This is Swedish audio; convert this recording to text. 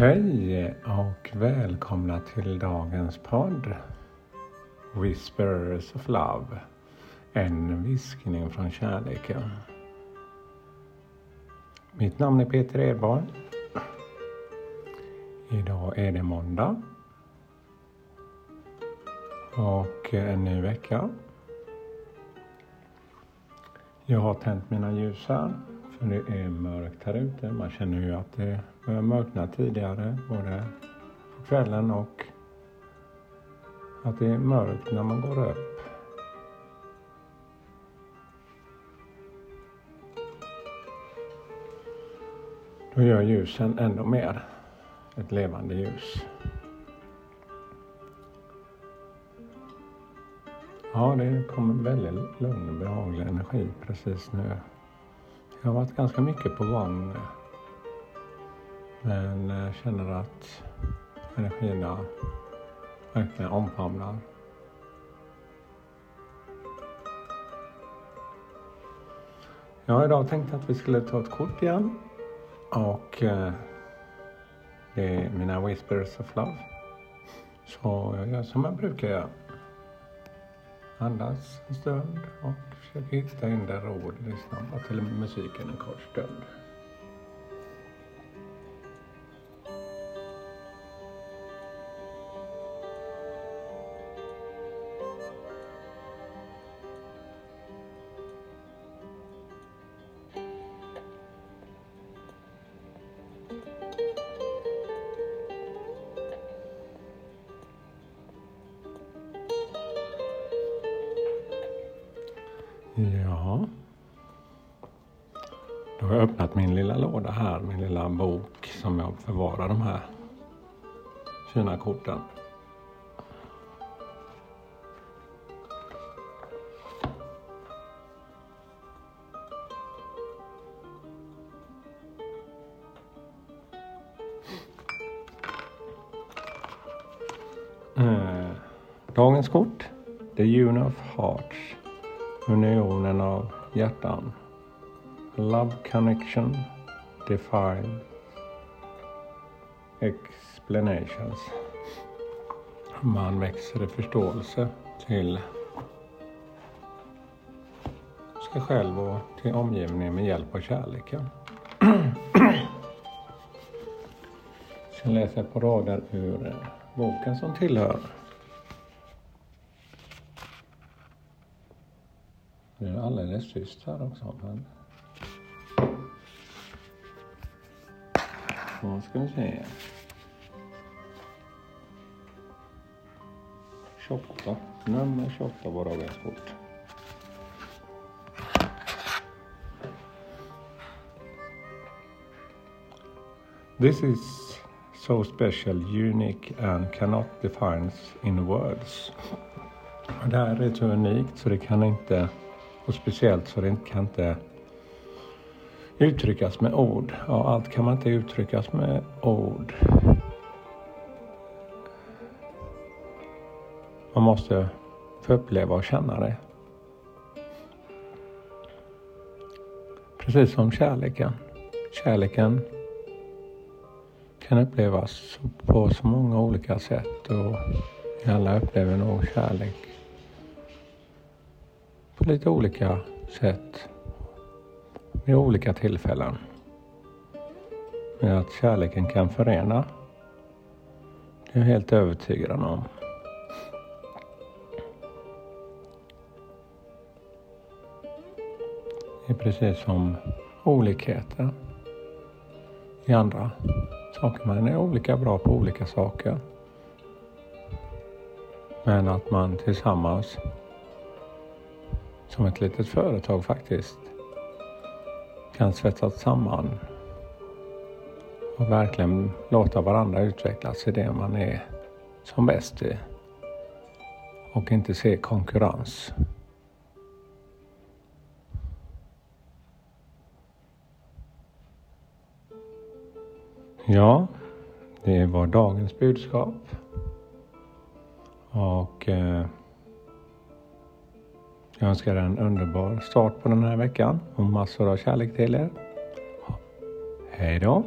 Hej och välkomna till dagens podd Whispers of Love. En viskning från kärleken. Mitt namn är Peter Edborg. Idag är det måndag. Och en ny vecka. Jag har tänt mina ljus här det är mörkt här ute. Man känner ju att det börjar mörkna tidigare, både på kvällen och att det är mörkt när man går upp. Då gör ljusen ännu mer ett levande ljus. Ja, det kommer väldigt lugn och behaglig energi precis nu. Jag har varit ganska mycket på gång men jag känner att energierna verkligen omfamnar. Jag har idag tänkt att vi skulle ta ett kort igen och eh, det är mina Whispers of Love. Så jag gör som jag brukar göra. Andas en stund och försök hitta in där ro och lyssna bara till musiken en kort stund. Ja. Då har jag öppnat min lilla låda här, min lilla bok som jag förvarar de här fina korten. Eh, dagens kort, The Union of Hearts unionen av hjärtan. Love connection defined, explanations. Man växer i förståelse till sig själv och till omgivningen med hjälp av kärleken. Sen läser jag på rader ur boken som tillhör Nu är det alldeles tyst här också. Men... Så ska vi se. 28. Nummer 28 var dagens kort. This is so special, unique and cannot defines in words. Det här är så unikt så det kan inte så speciellt så det kan inte uttryckas med ord. Ja, allt kan man inte uttryckas med ord. Man måste få uppleva och känna det. Precis som kärleken. Kärleken kan upplevas på så många olika sätt och vi alla upplever nog kärlek på lite olika sätt vid olika tillfällen. Men att kärleken kan förena, det är jag helt övertygad om. Det är precis som olikheter i andra saker. Man är olika bra på olika saker. Men att man tillsammans som ett litet företag faktiskt kan svetsas samman och verkligen låta varandra utvecklas i det man är som bäst i och inte se konkurrens. Ja, det var dagens budskap. Och eh, jag önskar en underbar start på den här veckan och massor av kärlek till er. Hej då!